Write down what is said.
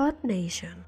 Earth Nation.